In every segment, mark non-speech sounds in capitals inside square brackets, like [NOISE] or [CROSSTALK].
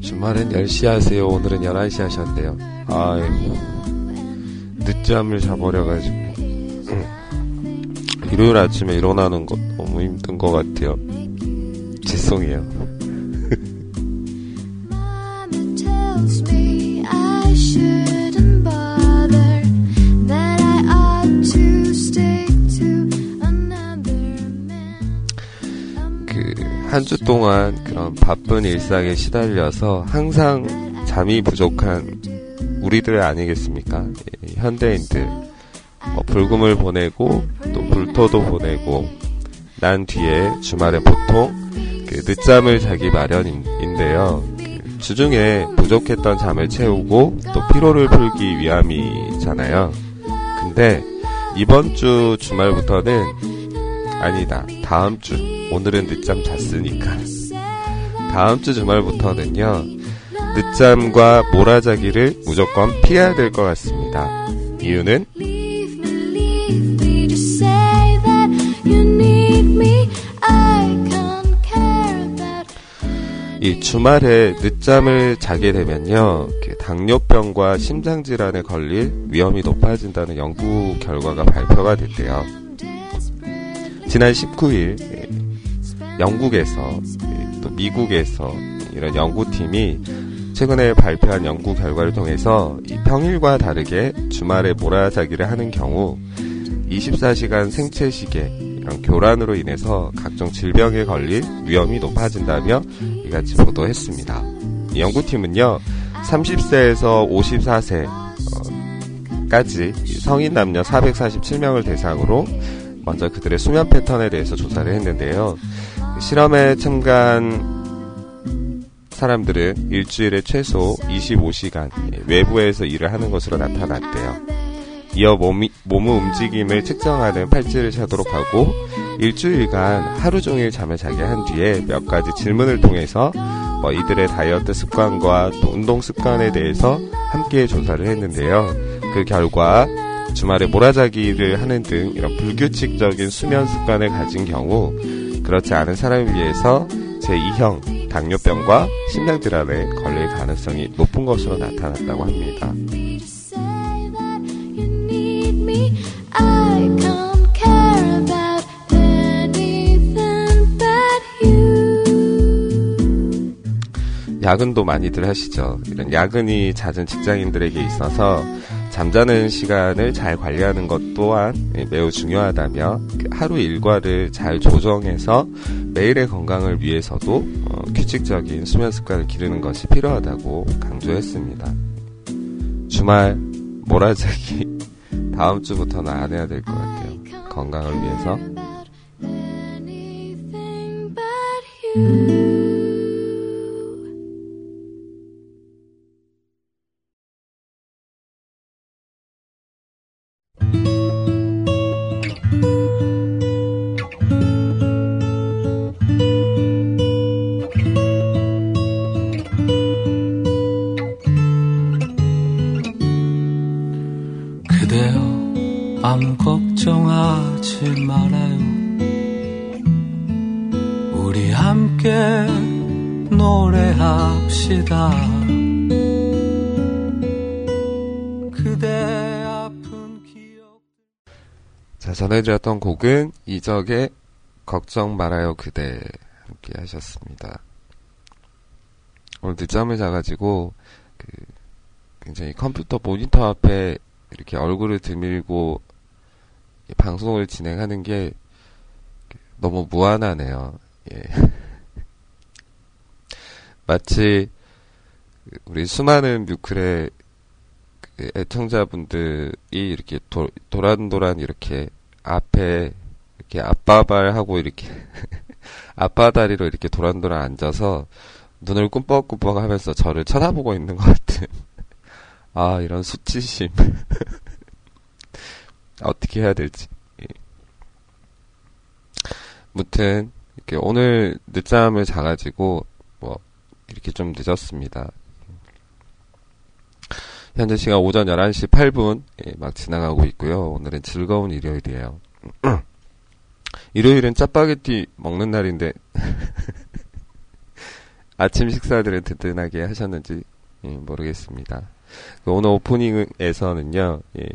주말엔 10시 하세요. 오늘은 11시 하셨네요. 아이고. 늦잠을 자버려가지고. 음. 일요일 아침에 일어나는 것 너무 힘든 것 같아요. 죄송해요. 한 주 동안 그런 바쁜 일상에 시달려서 항상 잠이 부족한 우리들 아니겠습니까? 예, 현대인들. 뭐 불금을 보내고, 또 불토도 보내고, 난 뒤에 주말에 보통 그 늦잠을 자기 마련인데요. 그 주중에 부족했던 잠을 채우고 또 피로를 풀기 위함이잖아요. 근데 이번 주 주말부터는 아니다. 다음 주. 오늘은 늦잠 잤으니까. 다음 주 주말부터는요. 늦잠과 몰아자기를 무조건 피해야 될 것 같습니다. 이유는 이 주말에 늦잠을 자게 되면요. 그 당뇨병과 심장질환에 걸릴 위험이 높아진다는 연구 결과가 발표가 됐대요. 지난 19일 예, 영국에서 예, 또 미국에서 이런 연구팀이 최근에 발표한 연구 결과를 통해서 이 평일과 다르게 주말에 몰아자기를 하는 경우 24시간 생체 시계 이런 교란으로 인해서 각종 질병에 걸릴 위험이 높아진다며 이같이 보도했습니다. 이 연구팀은요 30세에서 54세까지 성인 남녀 447명을 대상으로 먼저 그들의 수면 패턴에 대해서 조사를 했는데요. 실험에 참가한 사람들은 일주일에 최소 25시간 외부에서 일을 하는 것으로 나타났대요. 이어 몸이, 몸의 움직임을 측정하는 팔찌를 차도록 하고 일주일간 하루 종일 잠을 자게 한 뒤에 몇 가지 질문을 통해서 뭐 이들의 다이어트 습관과 또 운동 습관에 대해서 함께 조사를 했는데요. 그 결과 주말에 몰아자기를 하는 등 이런 불규칙적인 수면 습관을 가진 경우 그렇지 않은 사람에 비해서 제2형 당뇨병과 심장 질환에 걸릴 가능성이 높은 것으로 나타났다고 합니다. 야근도 많이들 하시죠. 이런 야근이 잦은 직장인들에게 있어서 잠자는 시간을 잘 관리하는 것 또한 매우 중요하다며 그 하루 일과를 잘 조정해서 매일의 건강을 위해서도 어, 규칙적인 수면 습관을 기르는 것이 필요하다고 강조했습니다. 주말 몰아자기 [LAUGHS] 다음 주부터는 안 해야 될 것 같아요. 건강을 위해서. 전해드렸던 곡은 이적의 걱정 말아요 그대 함께 하셨습니다. 오늘 늦잠을 자가지고 그 굉장히 컴퓨터 모니터 앞에 이렇게 얼굴을 들밀고 이 방송을 진행하는 게 너무 무한하네요. 예. [LAUGHS] 마치 우리 수많은 뮤클의 그 애청자분들이 이렇게 도, 도란도란 이렇게 앞에 이렇게 앞바발하고 이렇게 [LAUGHS] 앞바다리로 이렇게 도란도란 앉아서 눈을 꿈뻑꿈뻑 하면서 저를 쳐다보고 있는 것 같은 [LAUGHS] 아 이런 수치심 [LAUGHS] 어떻게 해야 될지 예. 무튼 이렇게 오늘 늦잠을 자가지고 뭐 이렇게 좀 늦었습니다. 현재 시간 오전 11시 8분 예, 막 지나가고 있고요. 오늘은 즐거운 일요일이에요. [CLEARS THROAT] 일요일은 짜파게티 먹는 날인데 [LAUGHS] 아침 식사들은 든든하게 하셨는지 예, 모르겠습니다. 그 오늘 오프닝에서는요. 예,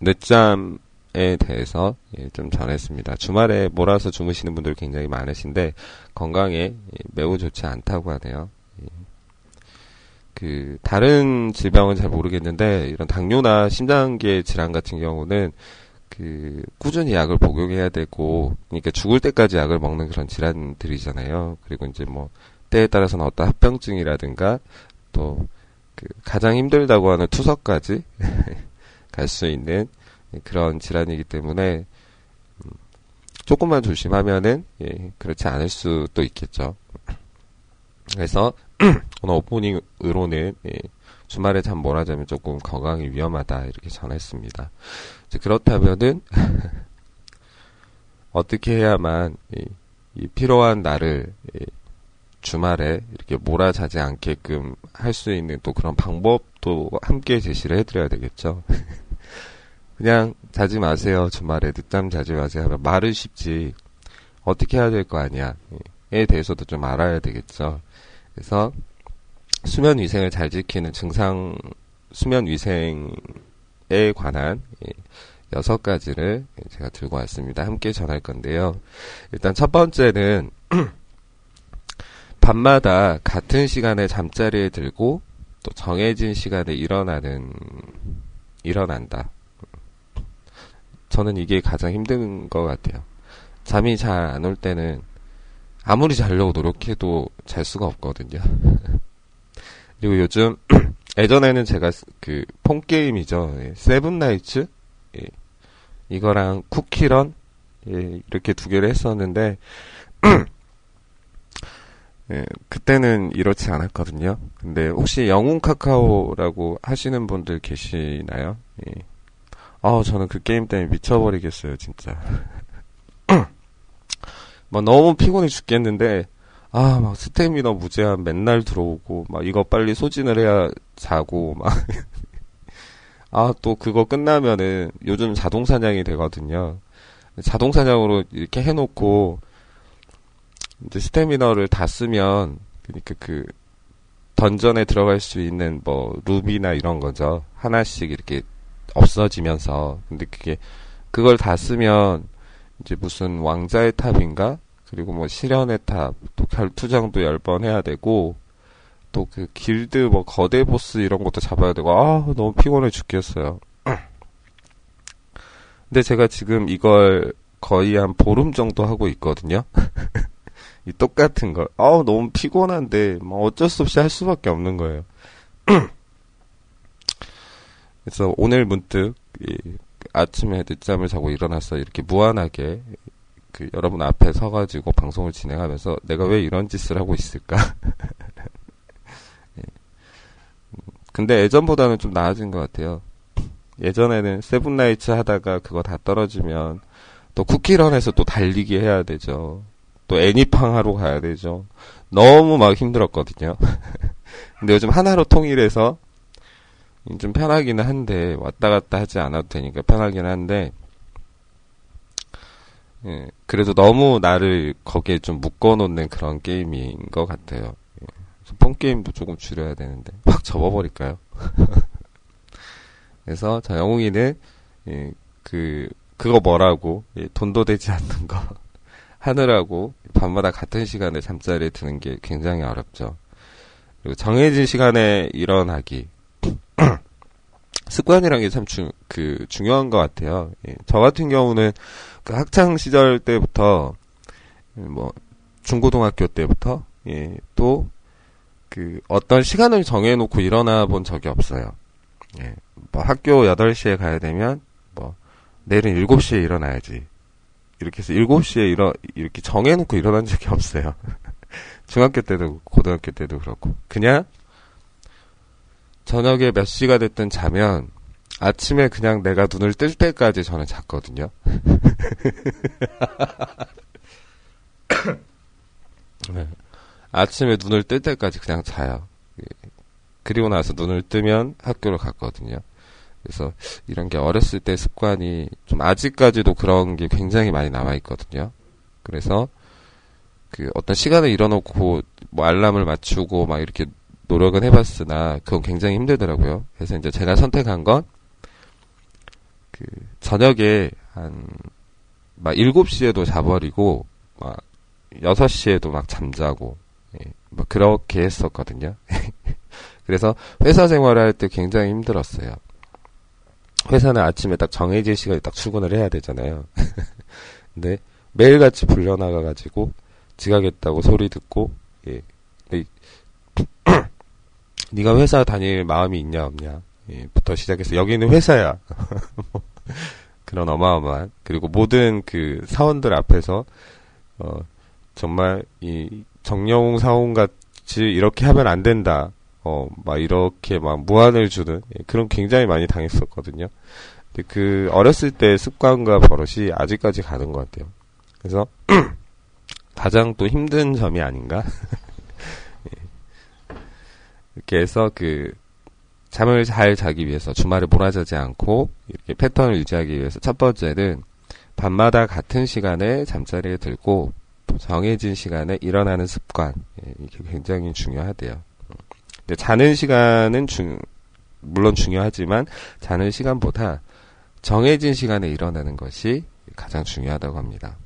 늦잠 에 대해서 예, 좀 전했습니다. 주말에 몰아서 주무시는 분들 굉장히 많으신데 건강에 예, 매우 좋지 않다고 하네요. 예. 그 다른 질병은 잘 모르겠는데 이런 당뇨나 심장계 질환 같은 경우는 그 꾸준히 약을 복용해야 되고 그러니까 죽을 때까지 약을 먹는 그런 질환들이잖아요. 그리고 이제 뭐 때에 따라서는 어떤 합병증이라든가 또 그 가장 힘들다고 하는 투석까지 [LAUGHS] 갈 수 있는 그런 질환이기 때문에 음, 조금만 조심하면은 예, 그렇지 않을 수도 있겠죠. 그래서 [CLEARS THROAT] 오늘 오프닝으로는 예, 주말에 잠 몰아자면 조금 건강이 위험하다 이렇게 전했습니다. 그렇다면은 [LAUGHS] 어떻게 해야만 이, 이 필요한 나를 이 주말에 이렇게 몰아자지 않게끔 할 수 있는 또 그런 방법도 함께 제시를 해드려야 되겠죠. [LAUGHS] 그냥 자지 마세요. 주말에 늦잠 자지 마세요. 하면 말은 쉽지 어떻게 해야 될 거 아니야. 에 대해서도 좀 알아야 되겠죠. 그래서 수면 위생을 잘 지키는 증상 수면 위생에 관한 예, 여섯 가지를 제가 들고 왔습니다. 함께 전할 건데요. 일단 첫 번째는 [CLEARS THROAT] 밤마다 같은 시간에 잠자리에 들고 또 정해진 시간에 일어나는 일어난다. 저는 이게 가장 힘든 것 같아요. 잠이 잘 안 올 때는 아무리 자려고 노력해도 잘 수가 없거든요. [LAUGHS] 그리고 요즘 [CLEARS THROAT] 예전에는 제가 그 폰 게임이죠. 예, 세븐나이츠 예, 이거랑 쿠키런 예, 이렇게 두 개를 했었는데 [CLEARS THROAT] 예, 그때는 이렇지 않았거든요. 근데 혹시 영웅 카카오라고 하시는 분들 계시나요? 예. 아, 저는 그 게임 때문에 미쳐버리겠어요, 진짜. [LAUGHS] 뭐 너무 피곤해 죽겠는데 아, 막 스태미너 무제한 맨날 들어오고 막 이거 빨리 소진을 해야 자고 막 [LAUGHS] 아, 또 그거 끝나면은 요즘 자동 사냥이 되거든요. 자동 사냥으로 이렇게 해 놓고 이제 스태미너를 다 쓰면 그러니까 그 던전에 들어갈 수 있는 뭐 루비나 이런 거죠. 하나씩 이렇게 없어지면서 근데 그게 그걸 다 쓰면 이제 무슨 왕자의 탑인가 그리고 뭐 시련의 탑 또 결투장도 열 번 해야 되고 또 그 길드 뭐 거대 보스 이런 것도 잡아야 되고 아 너무 피곤해 죽겠어요. [CLEARS THROAT] 근데 제가 지금 이걸 거의 한 보름 정도 하고 있거든요. [LAUGHS] 이 똑같은 걸. 아우 너무 피곤한데 뭐 어쩔 수 없이 할 수밖에 없는 거예요. [CLEARS THROAT] 그래서 오늘 문득 이 아침에 늦잠을 자고 일어나서 이렇게 무한하게 그 여러분 앞에 서가지고 방송을 진행하면서 내가 왜 이런 짓을 하고 있을까? [LAUGHS] 예. 근데 예전보다는 좀 나아진 것 같아요. 예전에는 세븐나이츠 하다가 그거 다 떨어지면 또 쿠키런에서 또 달리기 해야 되죠. 또 애니팡 하러 가야 되죠. 너무 막 힘들었거든요. [LAUGHS] 근데 요즘 하나로 통일해서 좀 편하기는 한데 왔다 갔다 하지 않아도 되니까 편하긴 한데 예, 그래도 너무 나를 거기에 좀 묶어놓는 그런 게임인 것 같아요. 예, 폰 게임도 조금 줄여야 되는데 확 접어버릴까요? [LAUGHS] 그래서 자 영웅이는 예, 그 그거 뭐라고 예, 돈도 되지 않는 거 [LAUGHS] 하느라고 밤마다 같은 시간에 잠자리에 드는 게 굉장히 어렵죠. 그리고 정해진 시간에 일어나기 습관이라는 게참 그 중요한 것 같아요. 예, 저 같은 경우는 그 학창 시절 때부터 뭐 중고등학교 때부터 예, 또 그 어떤 시간을 정해놓고 일어나 본 적이 없어요. 예, 뭐 학교 8시에 가야 되면 뭐 내일은 7시에 일어나야지. 이렇게 해서 7시에 일어 이렇게 정해 놓고 일어난 적이 없어요. [LAUGHS] 중학교 때도 고등학교 때도 그렇고 그냥 저녁에 몇 시가 됐든 자면 아침에 그냥 내가 눈을 뜰 때까지 저는 잤거든요. [LAUGHS] 네. 아침에 눈을 뜰 때까지 그냥 자요. 예. 그리고 나서 눈을 뜨면 학교를 갔거든요. 그래서 이런 게 어렸을 때 습관이 좀 아직까지도 그런 게 굉장히 많이 남아 있거든요. 그래서 그 어떤 시간을 일어놓고 뭐 알람을 맞추고 막 이렇게 노력은 해봤으나 그건 굉장히 힘들더라고요. 그래서 이제 제가 선택한 건 그 저녁에 한 막 7시에도 자버리고 막 6시에도 막 잠자고 예, 뭐 그렇게 했었거든요. [LAUGHS] 그래서 회사 생활을 할때 굉장히 힘들었어요. 회사는 아침에 딱 정해진 시간에 딱 출근을 해야 되잖아요. [LAUGHS] 근데 매일같이 불려나가가지고 지각했다고 소리 듣고 예. 네가 회사 다닐 마음이 있냐 없냐 예, 부터 시작해서 여기는 회사야. [LAUGHS] 그런 어마어마한 그리고 모든 그 사원들 앞에서 어 정말 이 정영웅 사원 같이 이렇게 하면 안 된다. 어 막 이렇게 막 무한을 주는 예, 그런 굉장히 많이 당했었거든요. 근데 그 어렸을 때 습관과 버릇이 아직까지 가는 것 같아요. 그래서 [CLEARS THROAT] 가장 또 힘든 점이 아닌가. [LAUGHS] 예. 이렇게 해서 그 잠을 잘 자기 위해서 주말에 몰아자지 않고 이렇게 패턴을 유지하기 위해서 첫 번째는 밤마다 같은 시간에 잠자리에 들고 정해진 시간에 일어나는 습관 예, 이게 굉장히 중요하대요. 근데 자는 시간은 중 물론 중요하지만 자는 시간보다 정해진 시간에 일어나는 것이 가장 중요하다고 합니다.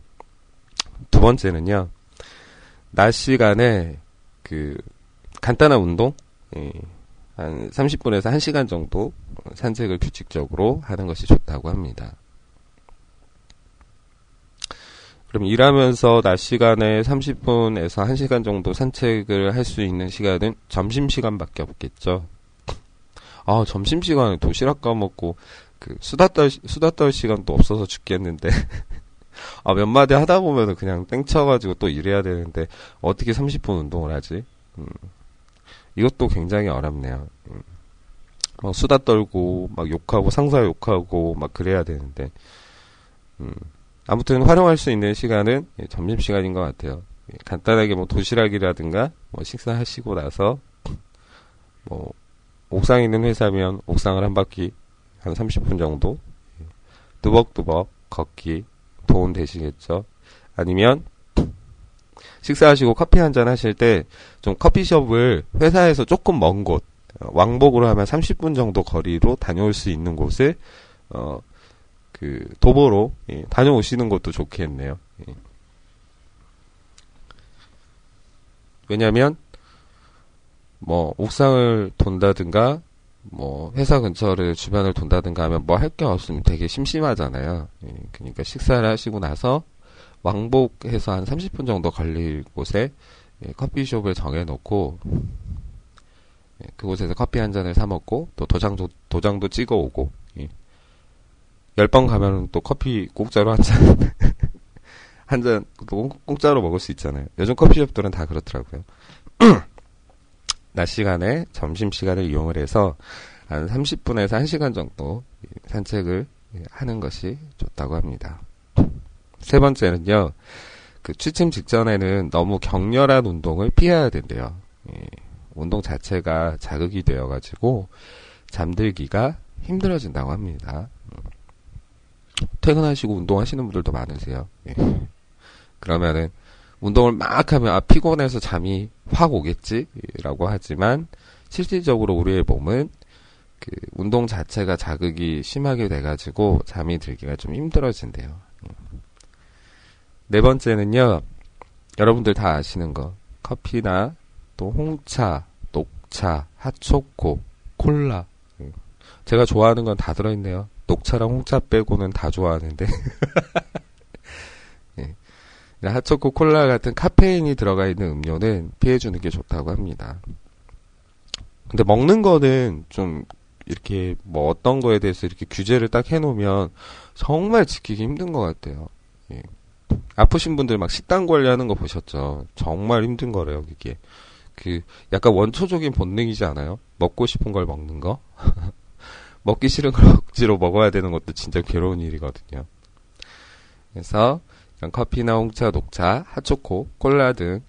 두 번째는요. 낮 시간에 그 간단한 운동 예, 한 30분에서 1시간 정도 산책을 규칙적으로 하는 것이 좋다고 합니다. 그럼 일하면서 낮 시간에 30분에서 1시간 정도 산책을 할 수 있는 시간은 점심시간밖에 없겠죠. 아, 점심시간에 도시락 까먹고 그 수다 떨 수다 떨 시간도 없어서 죽겠는데. [LAUGHS] 아, 몇 마디 하다 보면은 그냥 땡쳐가지고 또 일해야 되는데 어떻게 30분 운동을 하지? 음. 이것도 굉장히 어렵네요. 음. 막 수다 떨고 막 욕하고 상사 욕하고 막 그래야 되는데 음. 아무튼 활용할 수 있는 시간은 예, 점심 시간인 것 같아요. 예, 간단하게 뭐 도시락이라든가 뭐 식사하시고 나서 뭐 옥상에 있는 회사면 옥상을 한 바퀴 한 30분 정도 예, 뚜벅뚜벅 걷기 도움 되시겠죠. 아니면 식사하시고 커피 한 잔 하실 때 좀 커피숍을 회사에서 조금 먼 곳, 어, 왕복으로 하면 30분 정도 거리로 다녀올 수 있는 곳을 어, 그 도보로 예, 다녀오시는 것도 좋겠네요. 예. 왜냐하면 뭐 옥상을 돈다든가 뭐 회사 근처를 주변을 돈다든가 하면 뭐 할 게 없으면 되게 심심하잖아요. 예, 그러니까 식사를 하시고 나서 왕복해서 한 30분 정도 걸릴 곳에 예, 커피숍을 정해놓고 예, 그곳에서 커피 한 잔을 사 먹고 또 도장도 도장도 찍어 오고 예. 10번 가면 또 커피 공짜로 한 잔 [LAUGHS] 한 잔 공짜로 먹을 수 있잖아요. 요즘 커피숍들은 다 그렇더라고요. [CLEARS THROAT] 낮 시간에 점심 시간을 이용을 해서 한 30분에서 1시간 정도 산책을 하는 것이 좋다고 합니다. 세 번째는요, 그 취침 직전에는 너무 격렬한 운동을 피해야 된대요. 예, 운동 자체가 자극이 되어가지고 잠들기가 힘들어진다고 합니다. 퇴근하시고 운동하시는 분들도 많으세요. 예. 그러면은 운동을 막 하면 아 피곤해서 잠이 확 오겠지라고 하지만 실질적으로 우리의 몸은 그 운동 자체가 자극이 심하게 돼가지고 잠이 들기가 좀 힘들어진대요. 네 번째는요, 여러분들 다 아시는 거 커피나 또 홍차, 녹차, 핫초코, 콜라. 제가 좋아하는 건 다 들어있네요. 녹차랑 홍차 빼고는 다 좋아하는데. [LAUGHS] 예. 핫초코 콜라 같은 카페인이 들어가 있는 음료는 피해주는 게 좋다고 합니다. 근데 먹는 거는 좀 이렇게 뭐 어떤 거에 대해서 이렇게 규제를 딱 해놓으면 정말 지키기 힘든 것 같아요. 예. 아프신 분들 막 식단 관리하는 거 보셨죠? 정말 힘든 거래요, 그게. 그 약간 원초적인 본능이지 않아요? 먹고 싶은 걸 먹는 거? [LAUGHS] 먹기 싫은 걸 억지로 먹어야 되는 것도 진짜 괴로운 일이거든요. 그래서 커피나 홍차, 녹차, 핫초코, 콜라 등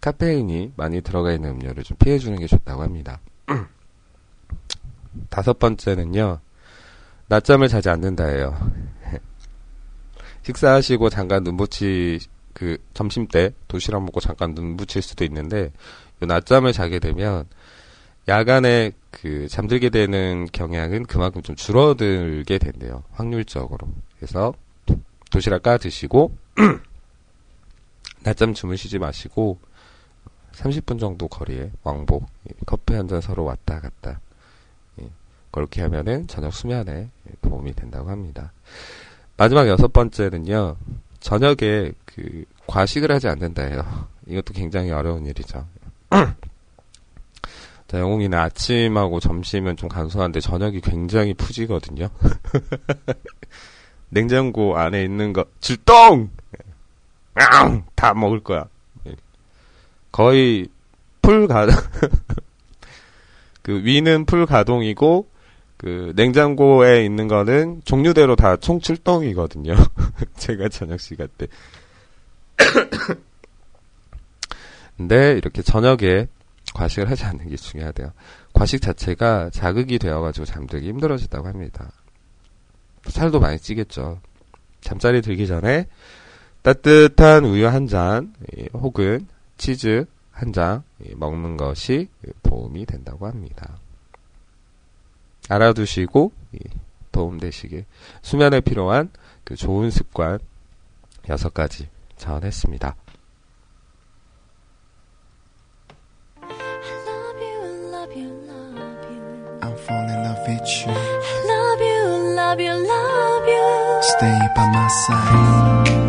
카페인이 많이 들어가 있는 음료를 좀 피해주는 게 좋다고 합니다. [CLEARS THROAT] 다섯 번째는요. 낮잠을 자지 않는다예요. 식사하시고 잠깐 눈 붙이 그 점심 때 도시락 먹고 잠깐 눈 붙일 수도 있는데 요 낮잠을 자게 되면 야간에 그 잠들게 되는 경향은 그만큼 좀 줄어들게 된대요. 확률적으로. 그래서 도시락 까 드시고 [CLEARS THROAT] 낮잠 주무시지 마시고 30분 정도 거리에 왕복 예, 커피 한 잔 서로 왔다 갔다 예, 그렇게 하면은 저녁 수면에 도움이 된다고 합니다. 마지막 여섯 번째는요. 저녁에 그 과식을 하지 않는다예요. 이것도 굉장히 어려운 일이죠. [CLEARS THROAT] 자, 영웅이는 아침하고 점심은 좀 간소한데 저녁이 굉장히 푸지거든요. [LAUGHS] 냉장고 안에 있는 거! 앙! 다 먹을 거야. 예. 거의 풀 가동 [LAUGHS] 그 위는 풀 가동이고 그 냉장고에 있는 거는 종류대로 다 총 출동이거든요. [LAUGHS] 제가 저녁 시간 때. 근데 이렇게 저녁에 과식을 하지 않는 게 중요하대요. 과식 자체가 자극이 되어가지고 잠들기 힘들어진다고 합니다. 살도 많이 찌겠죠. 잠자리 들기 전에 따뜻한 우유 한 잔, 예, 혹은 치즈 한 장 먹는 것이 도움이 된다고 합니다. 알아두시고 예, 도움되시게 수면에 필요한 그 좋은 습관 여섯 가지 전했습니다. Love you, love you,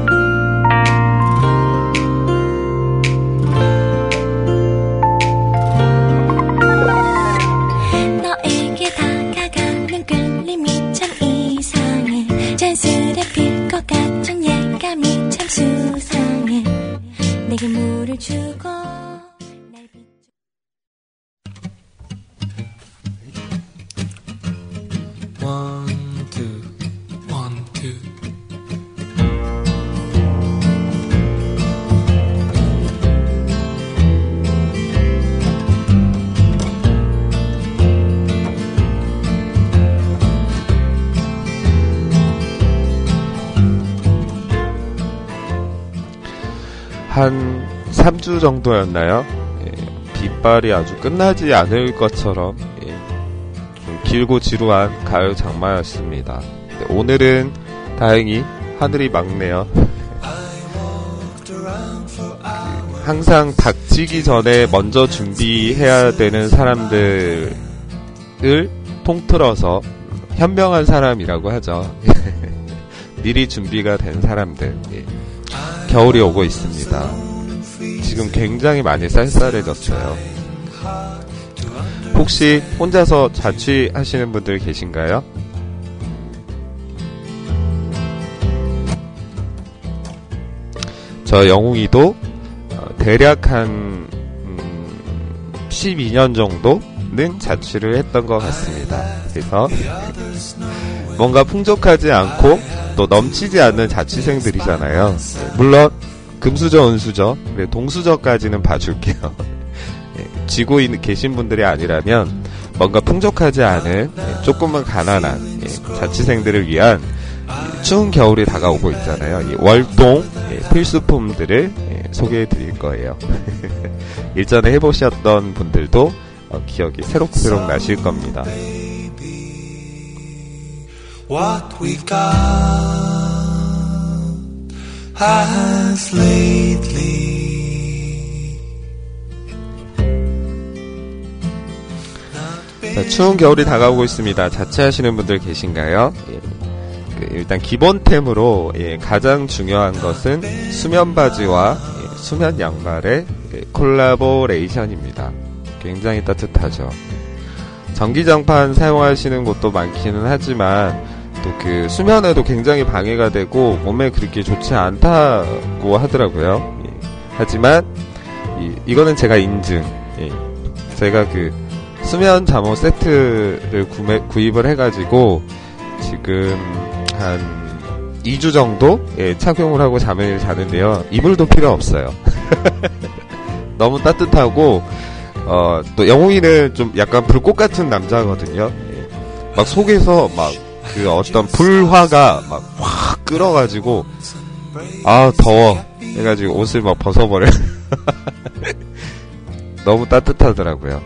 정도였나요? 예, 빗발이 아주 끝나지 않을 것처럼 예, 좀 길고 지루한 가을 장마였습니다. 근데 오늘은 다행히 하늘이 맑네요. [LAUGHS] 항상 닥치기 전에 먼저 준비해야 되는 사람들을 통틀어서 현명한 사람이라고 하죠. [LAUGHS] 미리 준비가 된 사람들. 예. 겨울이 오고 있습니다. 지금 굉장히 많이 쌀쌀해졌어요. 혹시 혼자서 자취하시는 분들 계신가요? 저 영웅이도 어, 대략 한 음, 12년 정도는 자취를 했던 것 같습니다. 그래서 뭔가 풍족하지 않고 또 넘치지 않는 자취생들이잖아요. 물론 금수저, 은수저, 그래, 동수저까지는 봐줄게요. [LAUGHS] 예, 있는 계신 분들이 아니라면 뭔가 풍족하지 않은 예, 조금은 가난한 예, 자취생들을 위한 이 추운 겨울이 다가오고 있잖아요. 이 월동 예, 필수품들을 예, 소개해 드릴 거예요. [LAUGHS] 일전에 해보셨던 분들도 어, 기억이 새록새록 나실 겁니다. What we've got has lately 자, 추운 겨울이 다가오고 있습니다. 자취하시는 분들 계신가요? 예. 그 일단 기본템으로 예, 가장 중요한 것은 수면 바지와 예, 수면 양말의 예, 콜라보레이션입니다. 굉장히 따뜻하죠. 전기장판 사용하시는 곳도 많기는 하지만 또 그 수면에도 굉장히 방해가 되고 몸에 그렇게 좋지 않다고 하더라고요. 예. 하지만 이, 이거는 제가 인증. 예. 제가 그 수면 잠옷 세트를 구매, 구입을 해가지고 지금 한 2주 정도 예, 착용을 하고 잠을 자는데요. 이불도 필요 없어요. [LAUGHS] 너무 따뜻하고 어, 또 영웅이는 좀 약간 불꽃 같은 남자거든요. 예, 막 속에서 막 그 어떤 불화가 막 확 끓어가지고 아 더워 해가지고 옷을 막 벗어버려 [LAUGHS] 너무 따뜻하더라고요.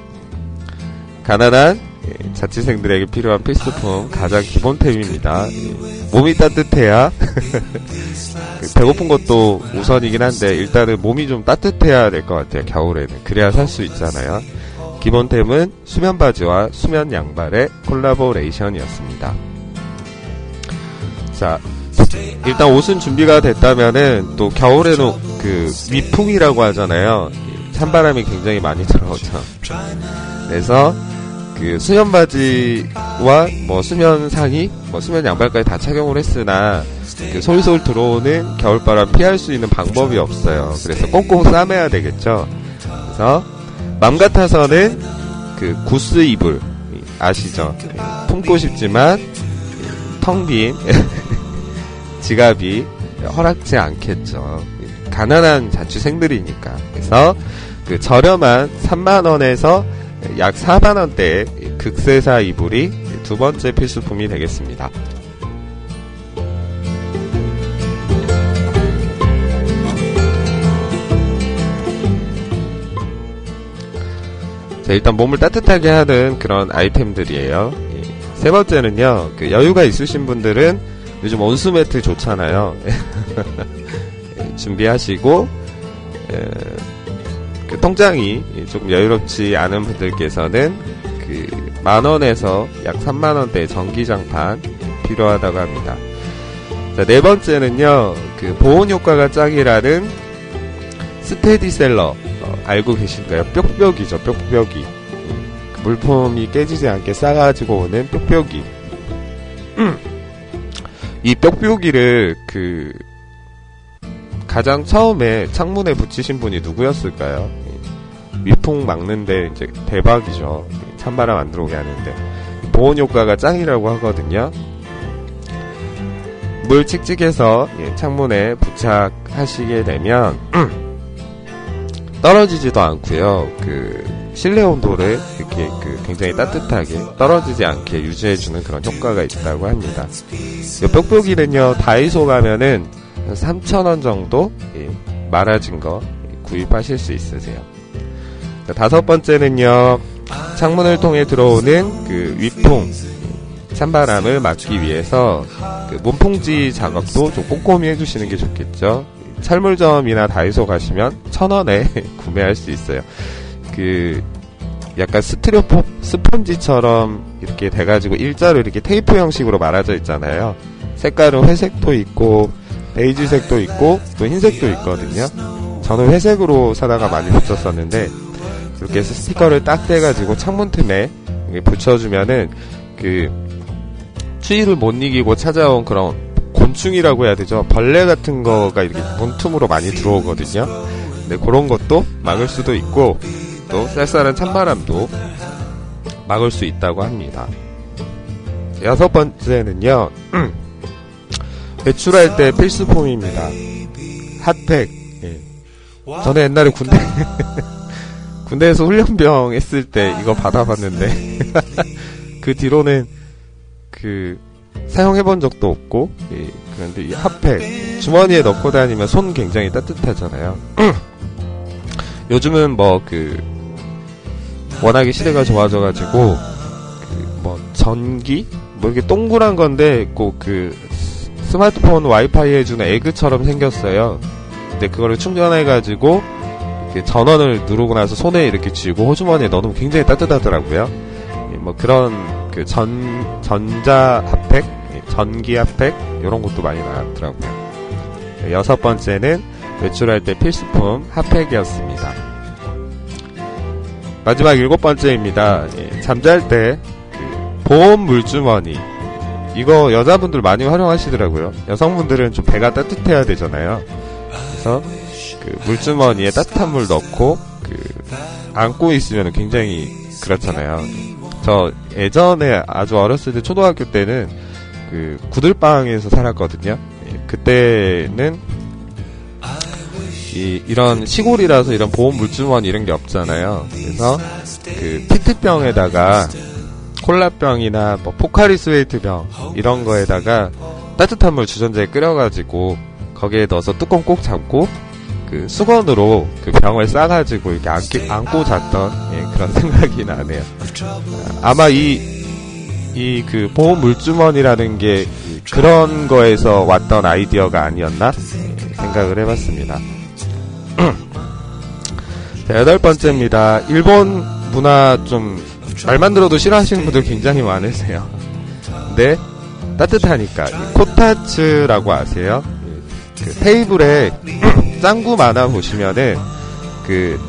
가난한 예, 자취생들에게 필요한 필수품 가장 기본템입니다. 예, 몸이 따뜻해야 [LAUGHS] 그 배고픈 것도 우선이긴 한데 일단은 몸이 좀 따뜻해야 될 것 같아요. 겨울에는 그래야 살 수 있잖아요. 기본템은 수면 바지와 수면 양말의 콜라보레이션이었습니다. 자, 일단 옷은 준비가 됐다면은 또 겨울에는 그 위풍이라고 하잖아요. 찬바람이 굉장히 많이 들어오죠. 그래서 그 수면 바지와 뭐 수면 상의, 뭐 수면 양말까지 다 착용을 했으나 그 솔솔 들어오는 겨울바람 피할 수 있는 방법이 없어요. 그래서 꽁꽁 싸매야 되겠죠. 그래서 맘 같아서는 그 구스 이불 아시죠? 품고 싶지만 텅 빈 [LAUGHS] 지갑이 허락지 않겠죠. 가난한 자취생들이니까. 그래서 그 저렴한 3만원에서 약 4만원대의 극세사 이불이 두 번째 필수품이 되겠습니다. 자, 일단 몸을 따뜻하게 하는 그런 아이템들이에요. 예. 세 번째는요, 그 여유가 있으신 분들은 요즘 온수 매트 좋잖아요. 예, [LAUGHS] 준비하시고, 에, 그 통장이 조금 여유롭지 않은 분들께서는 그 만 원에서 약 3만 원대 전기장판 필요하다고 합니다. 자, 네 번째는요, 그 보온 효과가 짱이라는 스테디셀러, 어, 알고 계신가요? 뾱뾱이죠, 뾱뾱이. 음, 그 물품이 깨지지 않게 싸가지고 오는 뾱뾱이. 음. 이 뾱뾱이를 그, 가장 처음에 창문에 붙이신 분이 누구였을까요? 위풍 막는데 이제 대박이죠. 찬바람 안 들어오게 하는데. 보온 효과가 짱이라고 하거든요. 물 칙칙해서 예, 창문에 부착하시게 되면 [CLEARS THROAT] 떨어지지도 않고요. 그 실내 온도를 이렇게 그 굉장히 따뜻하게 떨어지지 않게 유지해주는 그런 효과가 있다고 합니다. 이 뾱뾱이는요 다이소 가면은 3,000원 정도 예, 말아진 거 구입하실 수 있으세요. 자, 다섯 번째는요 창문을 통해 들어오는 그 위풍 찬바람을 막기 위해서 그 문풍지 작업도 좀 꼼꼼히 해주시는 게 좋겠죠. 철물점이나 다이소 가시면 천 원에 [LAUGHS] 구매할 수 있어요. 그 약간 스티로폼 스펀지처럼 이렇게 돼가지고 일자로 이렇게 테이프 형식으로 말아져 있잖아요. 색깔은 회색도 있고 베이지색도 있고 또 흰색도 있거든요. 저는 회색으로 사다가 많이 붙였었는데 이렇게 해서 스티커를 딱 떼가지고 창문 틈에 붙여주면은 그 추위를 못 이기고 찾아온 그런 곤충이라고 해야 되죠. 벌레 같은 거가 이렇게 문틈으로 많이 들어오거든요. 근데 그런 것도 막을 수도 있고 또 쌀쌀한 찬바람도 막을 수 있다고 합니다. 여섯 번째는요. [CLEARS THROAT] 외출할 때 필수품입니다. 핫팩. 예. 저는 옛날에 군대 [LAUGHS] 군대에서 훈련병 했을 때 이거 받아봤는데 [LAUGHS] 그 뒤로는 그 사용해본 적도 없고 예, 그런데 이 핫팩 주머니에 넣고 다니면 손 굉장히 따뜻하잖아요. [CLEARS THROAT] 요즘은 뭐 그 워낙에 시대가 좋아져가지고 그 뭐 전기 뭐 이렇게 동그란 건데 꼭 그 스마트폰 와이파이 해주는 에그처럼 생겼어요. 근데 그거를 충전해가지고 전원을 누르고 나서 손에 이렇게 쥐고 호주머니에 넣으면 굉장히 따뜻하더라고요. 예, 뭐 그런 그 전 전자 핫팩, 예, 전기 핫팩 이런 것도 많이 나왔더라고요. 예, 여섯 번째는 외출할 때 필수품 핫팩이었습니다. 마지막 일곱 번째입니다. 예, 잠잘 때그 보온 물주머니 이거 여자분들 많이 활용하시더라고요. 여성분들은 좀 배가 따뜻해야 되잖아요. 그래서 그 물주머니에 따뜻한 물 넣고 그 안고 있으면 굉장히 그렇잖아요. 저 예전에 아주 어렸을 때 초등학교 때는 그 구들방에서 살았거든요. 예, 그때는 이, 이런 시골이라서 이런 보온 물주머니 이런 게 없잖아요. 그래서 그 피트병에다가 콜라병이나 뭐 포카리 스웨이트병 이런 거에다가 따뜻한 물 주전자에 끓여가지고 거기에 넣어서 뚜껑 꼭 잡고 그 수건으로 그 병을 싸가지고 이렇게 안기, 안고 잤던 예, 그런 [LAUGHS] 생각이 나네요. 아마 이 이 그 보험 물주머니라는 게 그런 거에서 왔던 아이디어가 아니었나 예, 생각을 해봤습니다. 자, 여덟 번째입니다. 일본 문화 좀 말만 들어도 싫어하시는 분들 굉장히 많으세요. 근데 따뜻하니까 이 코타츠라고 아세요? 그 테이블에 [CLEARS THROAT] 짱구 만화 보시면은 그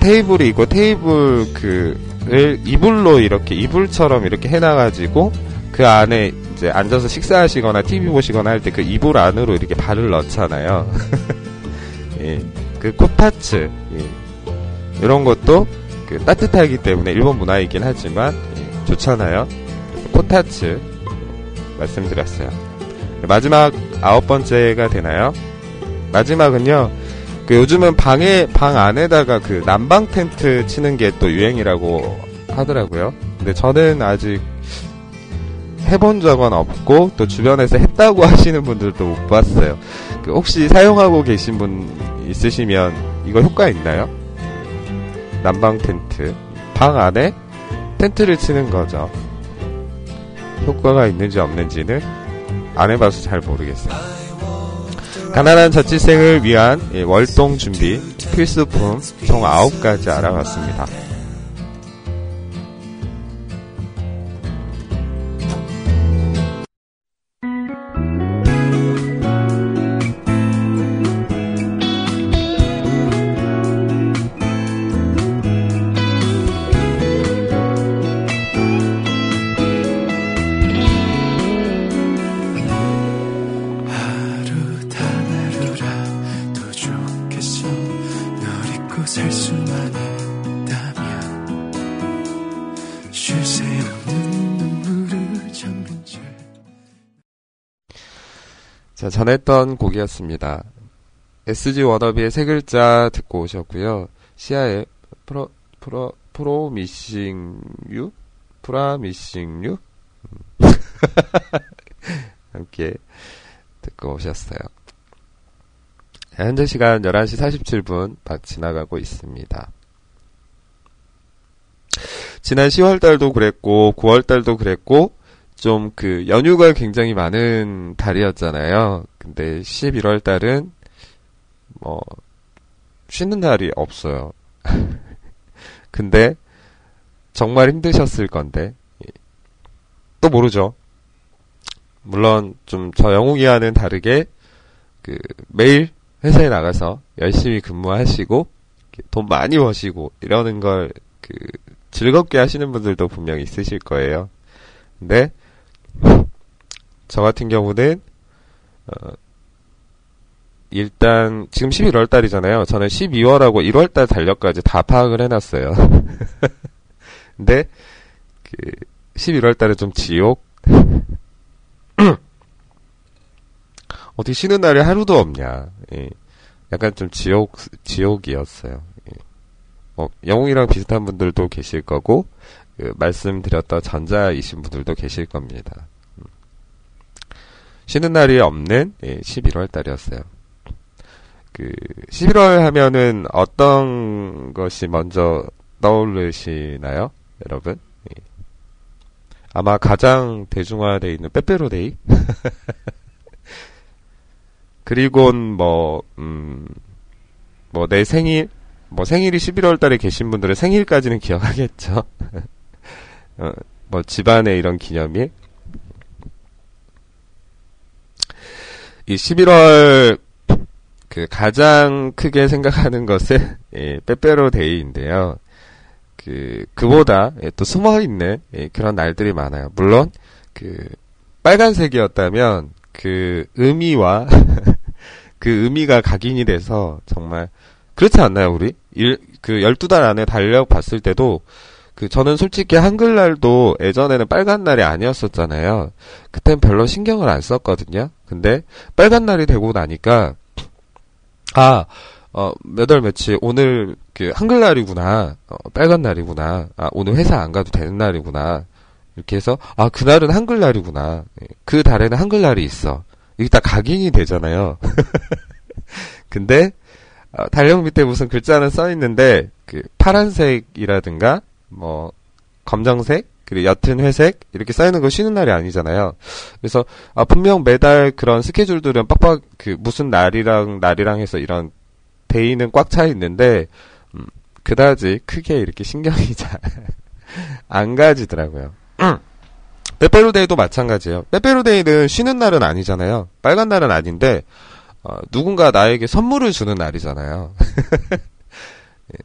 테이블이 있고 테이블 그를 이불로 이렇게 이불처럼 이렇게 해놔가지고 그 안에 이제 앉아서 식사하시거나 TV 보시거나 할 때 그 이불 안으로 이렇게 발을 넣잖아요. [LAUGHS] 예, 그 코타츠 예. 이런 것도 그 따뜻하기 때문에 일본 문화이긴 하지만 예, 좋잖아요. 코타츠 말씀드렸어요. 마지막 아홉 번째가 되나요? 마지막은요. 그 요즘은 방에 방 안에다가 그 난방 텐트 치는 게 또 유행이라고 하더라고요. 근데 저는 아직 해본 적은 없고 또 주변에서 했다고 [LAUGHS] 하시는 분들도 못 봤어요. 그 혹시 사용하고 계신 분 있으시면 이거 효과 있나요? 난방 텐트 방 안에 텐트를 치는 거죠. 효과가 있는지 없는지는 안 해봐서 잘 모르겠어요. 가난한 자취생을 위한 예, 월동 준비 필수품 총 9가지 알아봤습니다. 자, 전했던 곡이었습니다. SG 워너비의 세 글자 듣고 오셨고요. 씨야의 프로, 프로, Promising you? Promising you? 음. [LAUGHS] 함께 듣고 오셨어요. 자, 현재 시간 11시 47분 지나가고 있습니다. 지난 10월 달도 그랬고, 9월 달도 그랬고, 좀 그 연휴가 굉장히 많은 달이었잖아요. 근데 11월 달은 뭐 쉬는 날이 없어요. [LAUGHS] 근데 정말 힘드셨을 건데 예. 또 모르죠. 물론 좀 저 영웅이와는 다르게 그 매일 회사에 나가서 열심히 근무하시고 돈 많이 버시고 이러는 걸 그 즐겁게 하시는 분들도 분명히 있으실 거예요. 근데 저 같은 경우는 어, 일단 지금 11월 달이잖아요. 저는 12월하고 1월 달 달력까지 다 파악을 해놨어요. [LAUGHS] 근데 그 11월 달에 좀 지옥. [CLEARS THROAT] 어떻게 쉬는 날이 하루도 없냐. 예. 약간 좀 지옥 지옥이었어요. 예. 뭐 영웅이랑 비슷한 분들도 계실 거고 그 말씀드렸던 전자이신 분들도 계실 겁니다. 음. 쉬는 날이 없는 예, 11월 달이었어요. 그 11월 하면은 어떤 것이 먼저 떠오르시나요, 여러분? 예. 아마 가장 대중화되어 있는 빼빼로데이. [LAUGHS] 그리곤 뭐, 음, 뭐 내 생일, 뭐 생일이 11월 달에 계신 분들은 생일까지는 기억하겠죠. [LAUGHS] 어, 뭐 집안의 이런 기념일. 이 11월 그 가장 크게 생각하는 것은 예, 빼빼로 데이인데요. 그 그보다 예, 또 숨어 있는 예, 그런 날들이 많아요. 물론 그 빨간색이었다면 그 의미와 [LAUGHS] 그 의미가 각인이 돼서 정말 그렇지 않나요, 우리? 일, 그 12달 안에 달력 봤을 때도 그 저는 솔직히 한글날도 예전에는 빨간 날이 아니었었잖아요. 그땐 별로 신경을 안 썼거든요. 근데 빨간 날이 되고 나니까 아, 어, 몇 월 며칠 오늘 그 한글날이구나. 어, 빨간 날이구나. 아, 오늘 회사 안 가도 되는 날이구나. 이렇게 해서 아 그날은 한글날이구나. 예, 그 달에는 한글날이 있어. 이게 다 각인이 되잖아요. [LAUGHS] 근데 어, 달력 밑에 무슨 글자는 써 있는데 그 파란색이라든가 뭐 검정색 그리고 옅은 회색 이렇게 써 있는 거 쉬는 날이 아니잖아요. 그래서 아 분명 매달 그런 스케줄들은 빡빡 그 무슨 날이랑 날이랑 해서 이런 데이는 꽉 차 있는데 음, 그다지 크게 이렇게 신경이 [LAUGHS] 잘 안 가지더라고요. 빼빼로데이도 마찬가지예요. 빼빼로데이는 쉬는 날은 아니잖아요. 빨간 날은 아닌데 어, 누군가 나에게 선물을 주는 날이잖아요. [LAUGHS]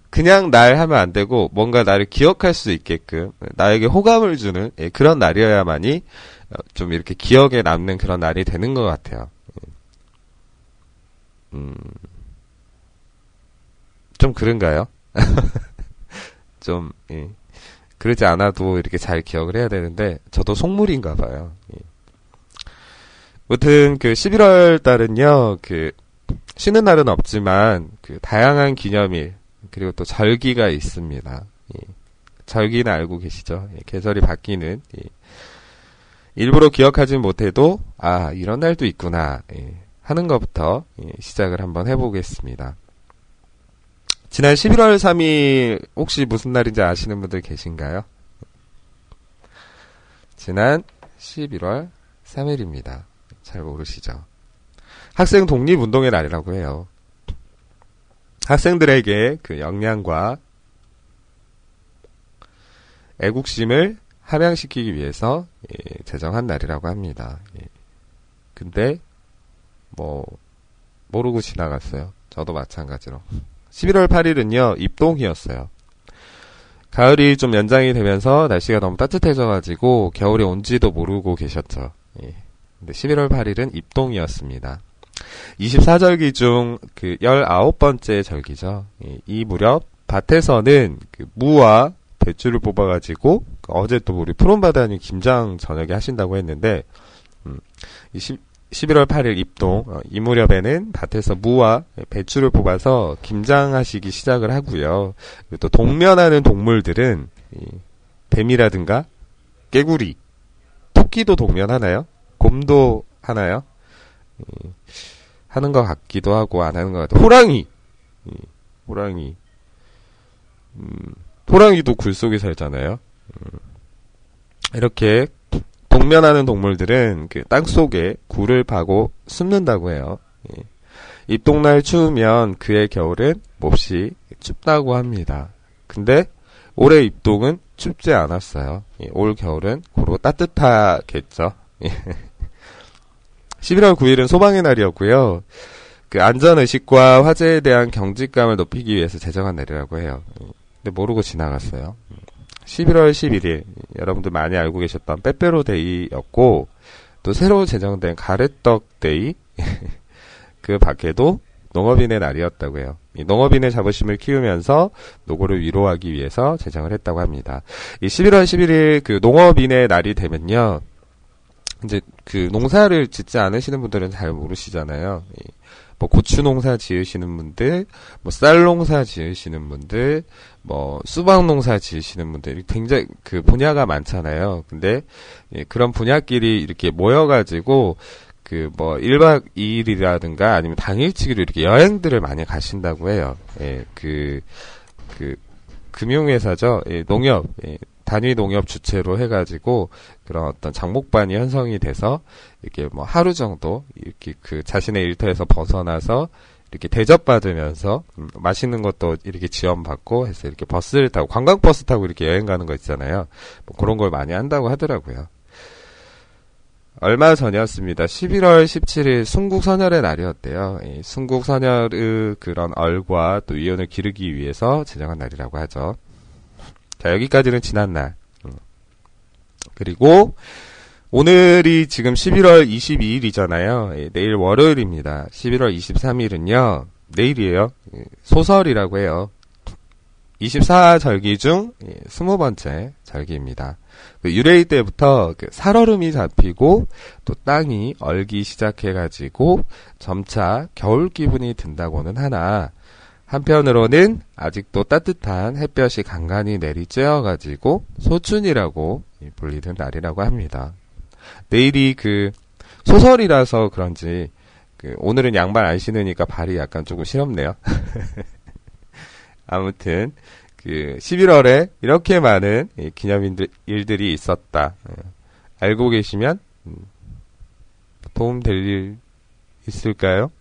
그냥 날 하면 안 되고 뭔가 나를 기억할 수 있게끔 나에게 호감을 주는 예, 그런 날이어야만이 어, 좀 이렇게 기억에 남는 그런 날이 되는 것 같아요. 음, 좀 그런가요? [LAUGHS] 좀 예. 그러지 않아도 이렇게 잘 기억을 해야 되는데 저도 속물인가 봐요. 예. 아무튼 그 11월 달은요. 그 쉬는 날은 없지만 그 다양한 기념일 그리고 또 절기가 있습니다. 예. 절기는 알고 계시죠? 예, 계절이 바뀌는 예. 일부러 기억하진 못해도 아 이런 날도 있구나 예, 하는 것부터 예, 시작을 한번 해보겠습니다. 지난 11월 3일 혹시 무슨 날인지 아시는 분들 계신가요? 지난 11월 3일입니다. 잘 모르시죠? 학생 독립운동의 날이라고 해요. 학생들에게 그 역량과 애국심을 함양시키기 위해서 예, 제정한 날이라고 합니다. 예. 근데 뭐 모르고 지나갔어요. 저도 마찬가지로. 11월 8일은요 입동이었어요. 가을이 좀 연장이 되면서 날씨가 너무 따뜻해져가지고 겨울이 온지도 모르고 계셨죠. 예. 근데 11월 8일은 입동이었습니다. 24절기 중 그 19번째 절기죠. 예, 이 무렵 밭에서는 그 무와 배추를 뽑아가지고 그 어제 또 우리 푸른바다님 김장 저녁에 하신다고 했는데 음, 이 10, 11월 8일 입동 어, 이 무렵에는 밭에서 무와 배추를 뽑아서 김장하시기 시작을 하고요. 또 동면하는 동물들은 이 뱀이라든가 깨구리, 토끼도 동면하나요? 곰도 하나요? 이, 하는 것 같기도 하고 안 하는 것 같아요. 호랑이, 이, 호랑이, 음, 호랑이도 굴 속에 살잖아요. 음, 이렇게 동면하는 동물들은 그 땅 속에 굴을 파고 숨는다고 해요. 예. 입동날 추우면 그의 겨울은 몹시 춥다고 합니다. 근데 올해 입동은 춥지 않았어요. 예, 올 겨울은 고로 따뜻하겠죠. 예. 11월 9일은 소방의 날이었고요. 그 안전의식과 화재에 대한 경직감을 높이기 위해서 제정한 날이라고 해요. 예. 근데 모르고 지나갔어요. 11월 11일 여러분들 많이 알고 계셨던 빼빼로 데이였고 또 새로 제정된 가래떡 데이 [LAUGHS] 그 밖에도 농업인의 날이었다고 해요. 이 농업인의 자부심을 키우면서 노고를 위로하기 위해서 제정을 했다고 합니다. 이 11월 11일 그 농업인의 날이 되면요. 이제 그 농사를 짓지 않으시는 분들은 잘 모르시잖아요. 이뭐 고추 농사 지으시는 분들, 뭐 쌀 농사 지으시는 분들, 뭐 수박 농사 지으시는 분들 굉장히 그 분야가 많잖아요. 근데 예, 그런 분야끼리 이렇게 모여가지고 그 뭐 1박 2일이라든가 아니면 당일치기로 이렇게 여행들을 많이 가신다고 해요. 예, 그, 그, 금융회사죠. 예, 농협, 예, 단위 농협 주체로 해가지고 그런 어떤 장목반이 형성이 돼서 이렇게 뭐 하루 정도 이렇게 그 자신의 일터에서 벗어나서 이렇게 대접받으면서 음, 맛있는 것도 이렇게 지원받고 해서 이렇게 버스를 타고 관광버스 타고 이렇게 여행 가는 거 있잖아요. 뭐 그런 걸 많이 한다고 하더라고요. 얼마 전이었습니다. 11월 17일 순국선열의 날이었대요. 이 순국선열의 그런 얼과 또 위원을 기르기 위해서 제정한 날이라고 하죠. 자, 여기까지는 지난 날. 음. 그리고 오늘이 지금 11월 22일이잖아요. 예, 내일 월요일입니다. 11월 23일은요. 내일이에요. 예, 소설이라고 해요. 24절기 중 20번째 절기입니다. 그 유래일 때부터 그 살얼음이 잡히고 또 땅이 얼기 시작해가지고 점차 겨울 기분이 든다고는 하나 한편으로는 아직도 따뜻한 햇볕이 간간히 내리쬐어가지고 소춘이라고 몰리는 날이라고 합니다. 내일이 그 소설이라서 그런지 그 오늘은 양말 안 신으니까 발이 약간 조금 시렵네요. [LAUGHS] 아무튼 그 11월에 이렇게 많은 기념일들이 있었다. 어, 알고 계시면 음, 도움 될 일 있을까요?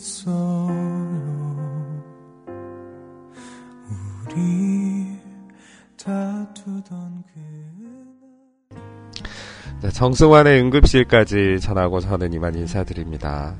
있어요. 우리 다투던 그날. 자, 정승환의 응급실까지 전하고 저는 이만 인사드립니다.